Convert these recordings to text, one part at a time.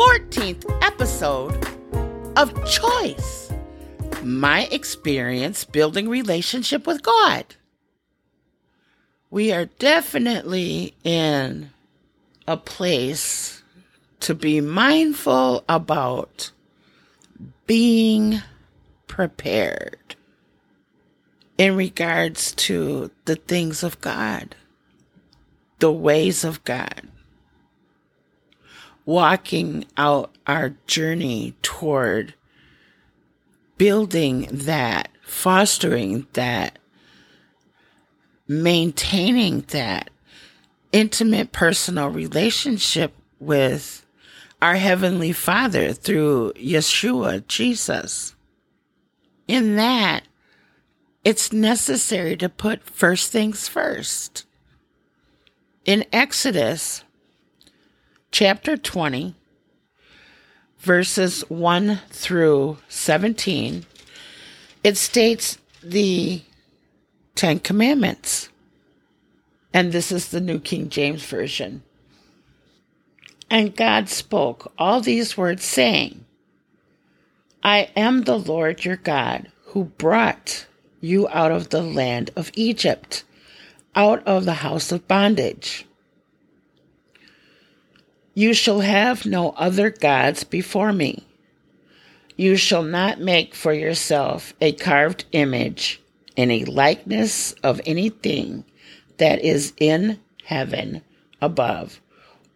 14th episode of Choice My Experience Building Relationship with God. We are definitely in a place to be mindful about being prepared in regards to the things of God, the ways of God, walking out our journey toward building that, fostering that, maintaining that intimate personal relationship with our Heavenly Father through Yeshua, Jesus. In that, it's necessary to put first things first. In Exodus chapter 20, verses 1 through 17, it states the Ten Commandments. And this is the New King James Version. And God spoke all these words, saying, I am the Lord your God, who brought you out of the land of Egypt, out of the house of bondage. You shall have no other gods before me. You shall not make for yourself a carved image, any likeness of anything that is in heaven above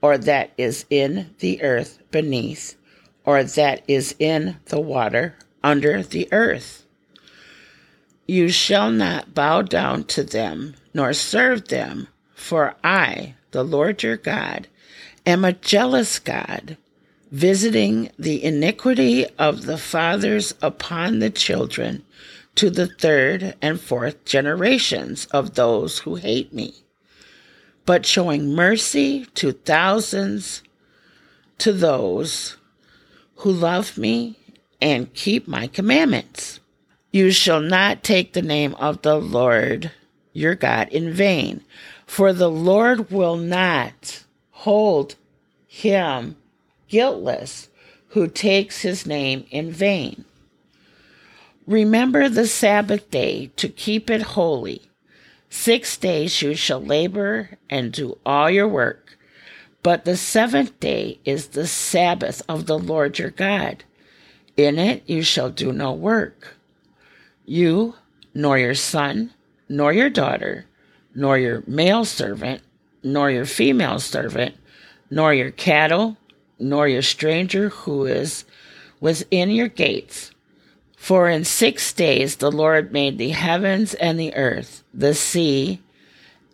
or that is in the earth beneath, or that is in the water under the earth. You shall not bow down to them, nor serve them, for I, the Lord your God, am a jealous God, visiting the iniquity of the fathers upon the children to the third and fourth generations of those who hate me but showing mercy to thousands to those who love me and keep my commandments. You shall not take the name of the Lord your God in vain, for the Lord will not hold him guiltless who takes his name in vain. Remember the Sabbath day to keep it holy. Six days you shall labor and do all your work, but the seventh day is the Sabbath of the Lord your God. In it you shall do no work. You, nor your son, nor your daughter, nor your male servant, nor your female servant, nor your cattle, nor your stranger who is within your gates, for in six days the Lord made the heavens and the earth, the sea,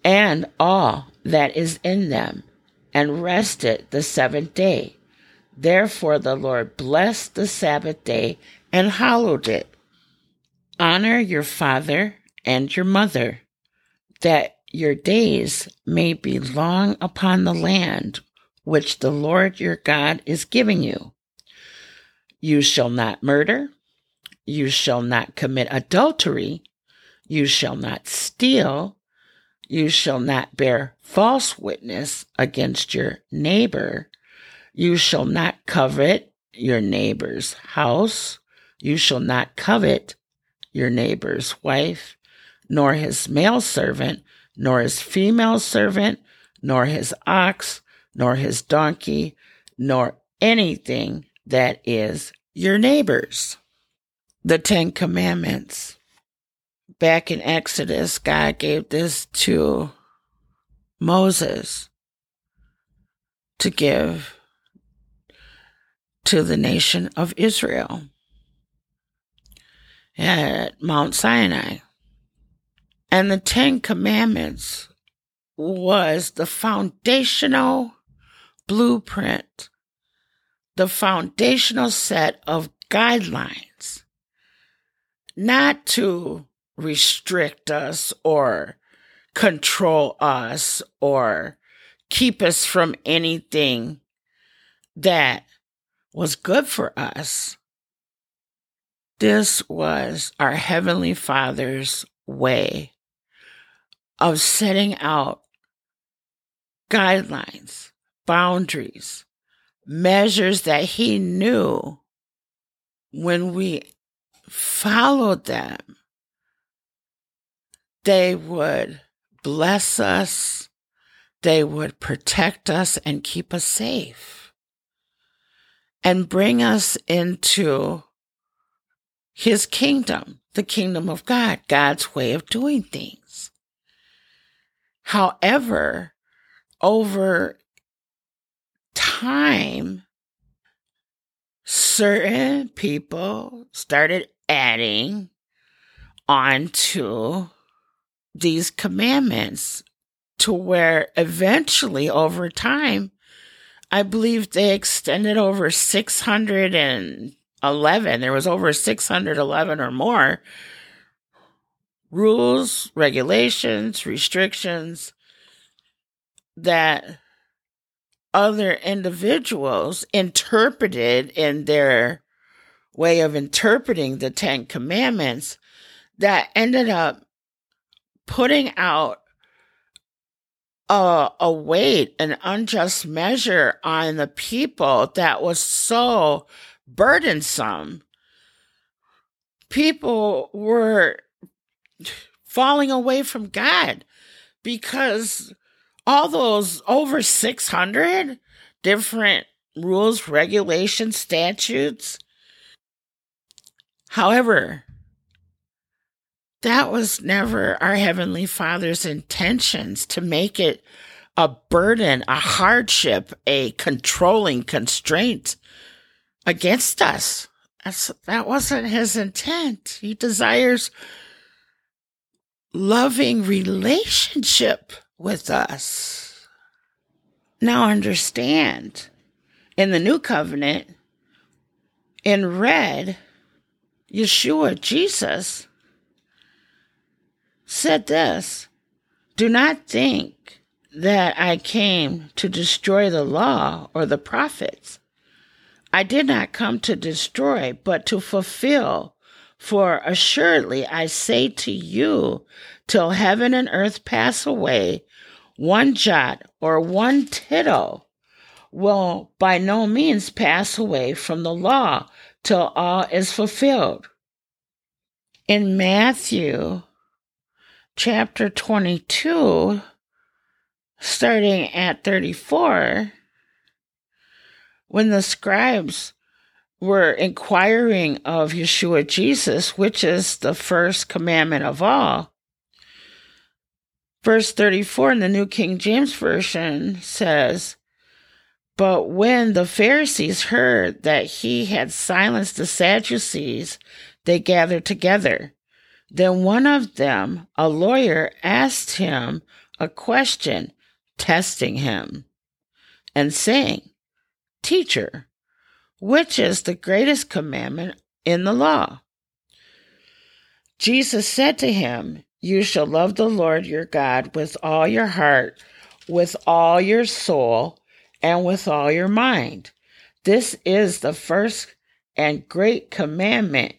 and all that is in them, and rested the seventh day. Therefore the Lord blessed the Sabbath day and hallowed it. Honor your father and your mother, that your days may be long upon the land which the Lord your God is giving you. You shall not murder. You shall not commit adultery. You shall not steal. You shall not bear false witness against your neighbor. You shall not covet your neighbor's house. You shall not covet your neighbor's wife, nor his male servant, nor his female servant, nor his ox, nor his donkey, nor anything that is your neighbor's the Ten Commandments. Back in Exodus, God gave this to Moses to give to the nation of Israel at Mount Sinai. And the Ten Commandments was the foundational blueprint, the foundational set of guidelines not to restrict us or control us or keep us from anything that was good for us. This was our Heavenly Father's way of setting out guidelines, boundaries, measures that he knew when we followed them, they would bless us, they would protect us and keep us safe, and bring us into his kingdom, the kingdom of God, God's way of doing things. However, over time, certain people started adding onto these commandments to where eventually over time, I believe they extended over 611. There was over 611 or more rules, regulations, restrictions that other individuals interpreted in their way of interpreting the Ten Commandments that ended up putting out a, a weight, an unjust measure on the people that was so burdensome. People were falling away from God because all those over 600 different rules, regulations, statutes. However, that was never our Heavenly Father's intentions to make it a burden, a hardship, a controlling constraint against us. That's, that wasn't his intent. He desires loving relationship with us. Now understand, in the new covenant, in red, Yeshua, Jesus, said this Do not think that I came to destroy the law or the prophets. I did not come to destroy, but to fulfill. For assuredly I say to you, till heaven and earth pass away, one jot or one tittle will by no means pass away from the law till all is fulfilled. In Matthew chapter 22, starting at 34, when the scribes were inquiring of Yeshua Jesus, which is the first commandment of all, Verse 34 in the New King James Version says, But when the Pharisees heard that he had silenced the Sadducees, they gathered together. Then one of them, a lawyer, asked him a question, testing him, and saying, Teacher, which is the greatest commandment in the law? Jesus said to him, you shall love the Lord your God with all your heart, with all your soul, and with all your mind. This is the first and great commandment.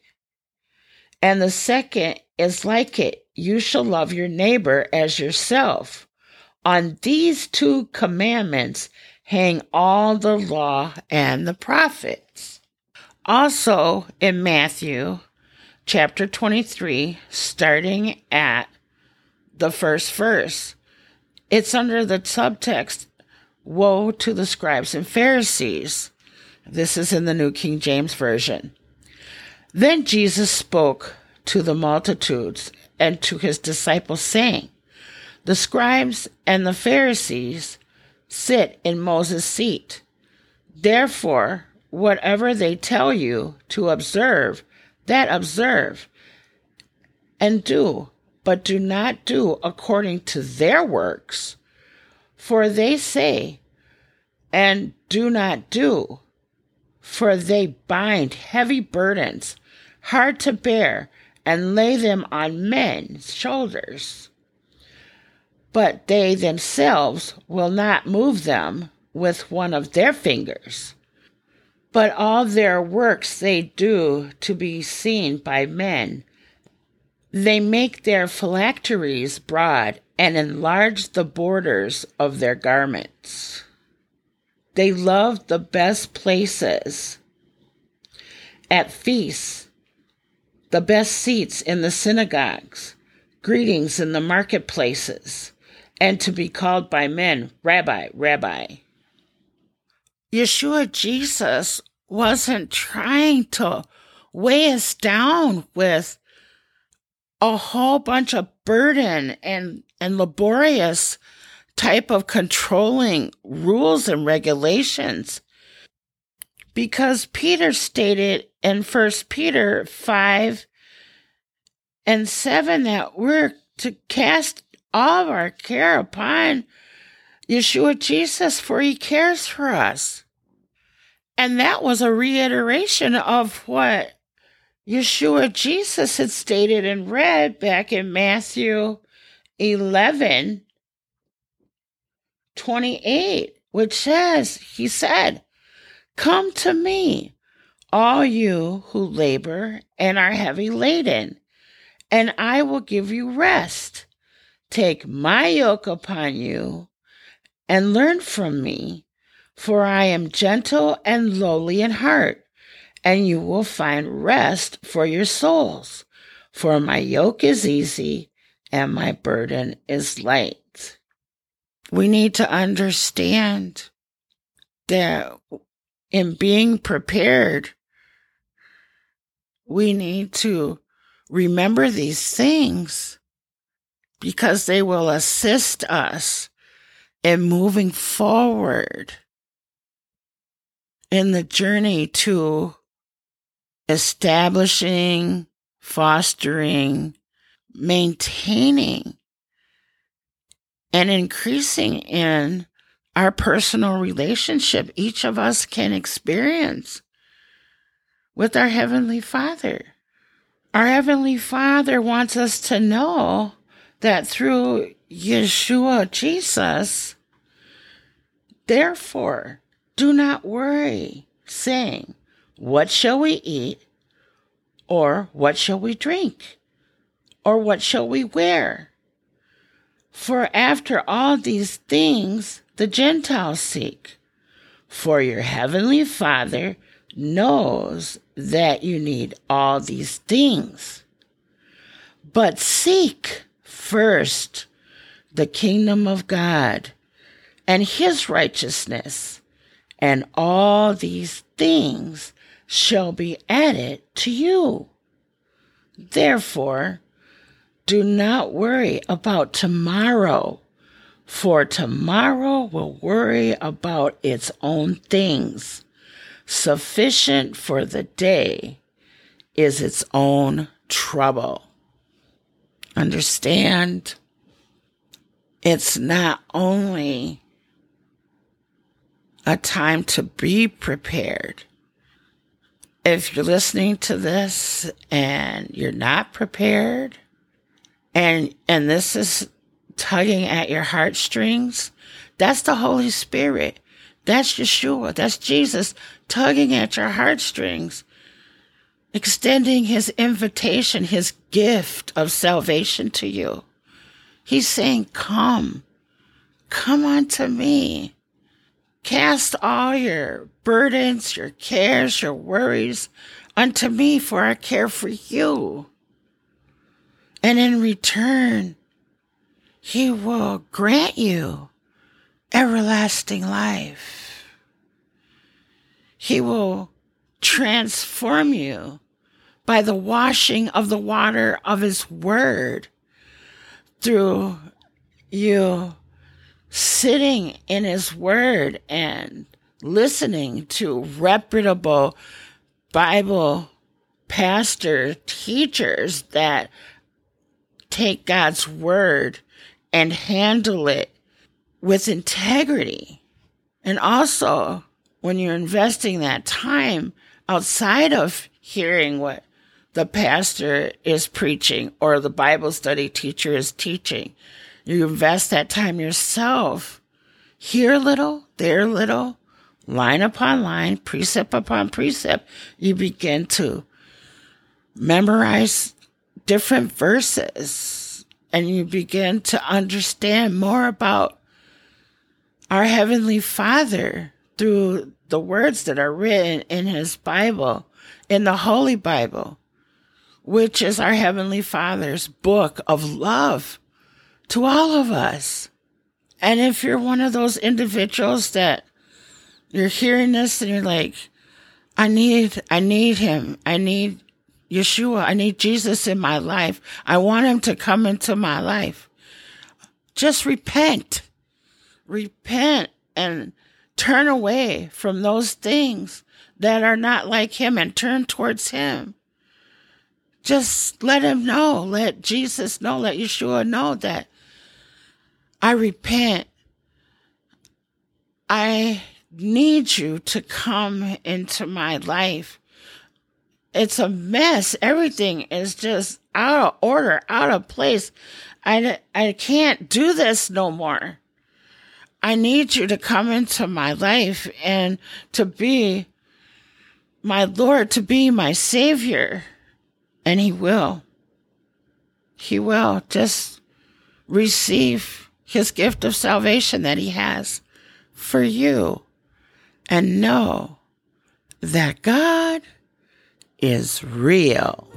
And the second is like it you shall love your neighbor as yourself. On these two commandments hang all the law and the prophets. Also in Matthew chapter 23, starting at the first verse. It's under the subtext Woe to the scribes and Pharisees. This is in the New King James Version. Then Jesus spoke to the multitudes and to his disciples, saying, The scribes and the Pharisees sit in Moses' seat. Therefore, whatever they tell you to observe, that observe and do, but do not do according to their works. For they say, and do not do, for they bind heavy burdens, hard to bear, and lay them on men's shoulders. But they themselves will not move them with one of their fingers but all their works they do to be seen by men. They make their phylacteries broad and enlarge the borders of their garments. They love the best places at feasts, the best seats in the synagogues, greetings in the marketplaces, and to be called by men, Rabbi, Rabbi. Yeshua Jesus wasn't trying to weigh us down with a whole bunch of burden and, and laborious type of controlling rules and regulations. Because Peter stated in First Peter 5 and 7 that we're to cast all of our care upon Yeshua Jesus, for he cares for us. And that was a reiteration of what Yeshua Jesus had stated and read back in Matthew 11 28, which says, He said, Come to me, all you who labor and are heavy laden, and I will give you rest. Take my yoke upon you and learn from me, for I am gentle and lowly in heart, and you will find rest for your souls. For my yoke is easy and my burden is light. We need to understand that in being prepared, we need to remember these things because they will assist us in moving forward in the journey to establishing, fostering, maintaining, and increasing in our personal relationship each of us can experience with our Heavenly Father. Our Heavenly Father wants us to know that through Yeshua Jesus, therefore, do not worry, saying, What shall we eat? Or what shall we drink? Or what shall we wear? For after all these things the Gentiles seek. For your heavenly Father knows that you need all these things. But seek first the kingdom of God and his righteousness, and all these things shall be added to you. Therefore, do not worry about tomorrow, for tomorrow will worry about its own things. Sufficient for the day is its own trouble. Understand? It's not only a time to be prepared. If you're listening to this and you're not prepared, and and this is tugging at your heartstrings, that's the Holy Spirit. That's Yeshua. That's Jesus tugging at your heartstrings, extending his invitation, his gift of salvation to you. He's saying, Come, come unto me. Cast all your burdens, your cares, your worries unto me, for I care for you. And in return, he will grant you everlasting life. He will transform you by the washing of the water of his word through you sitting in his word and listening to reputable Bible pastor teachers that take God's word and handle it with integrity. And also, when you're investing that time outside of hearing what the pastor is preaching or the Bible study teacher is teaching, you invest that time yourself. Here a little, there a little, line upon line, precept upon precept, you begin to memorize different verses and you begin to understand more about our Heavenly Father through the words that are written in his Bible, in the Holy Bible, which is our Heavenly Father's book of love to all of us. And if you're one of those individuals that you're hearing this and you're like, I need, I need him. I need Yeshua. I need Jesus in my life. I want him to come into my life. Just repent. Repent and turn away from those things that are not like him and turn towards him. Just let him know, let Jesus know, let Yeshua know that I repent. I need you to come into my life. It's a mess. Everything is just out of order, out of place. I, I can't do this no more. I need you to come into my life and to be my Lord, to be my Savior. And He will. He will. Just receive His gift of salvation that He has for you and know that God is real.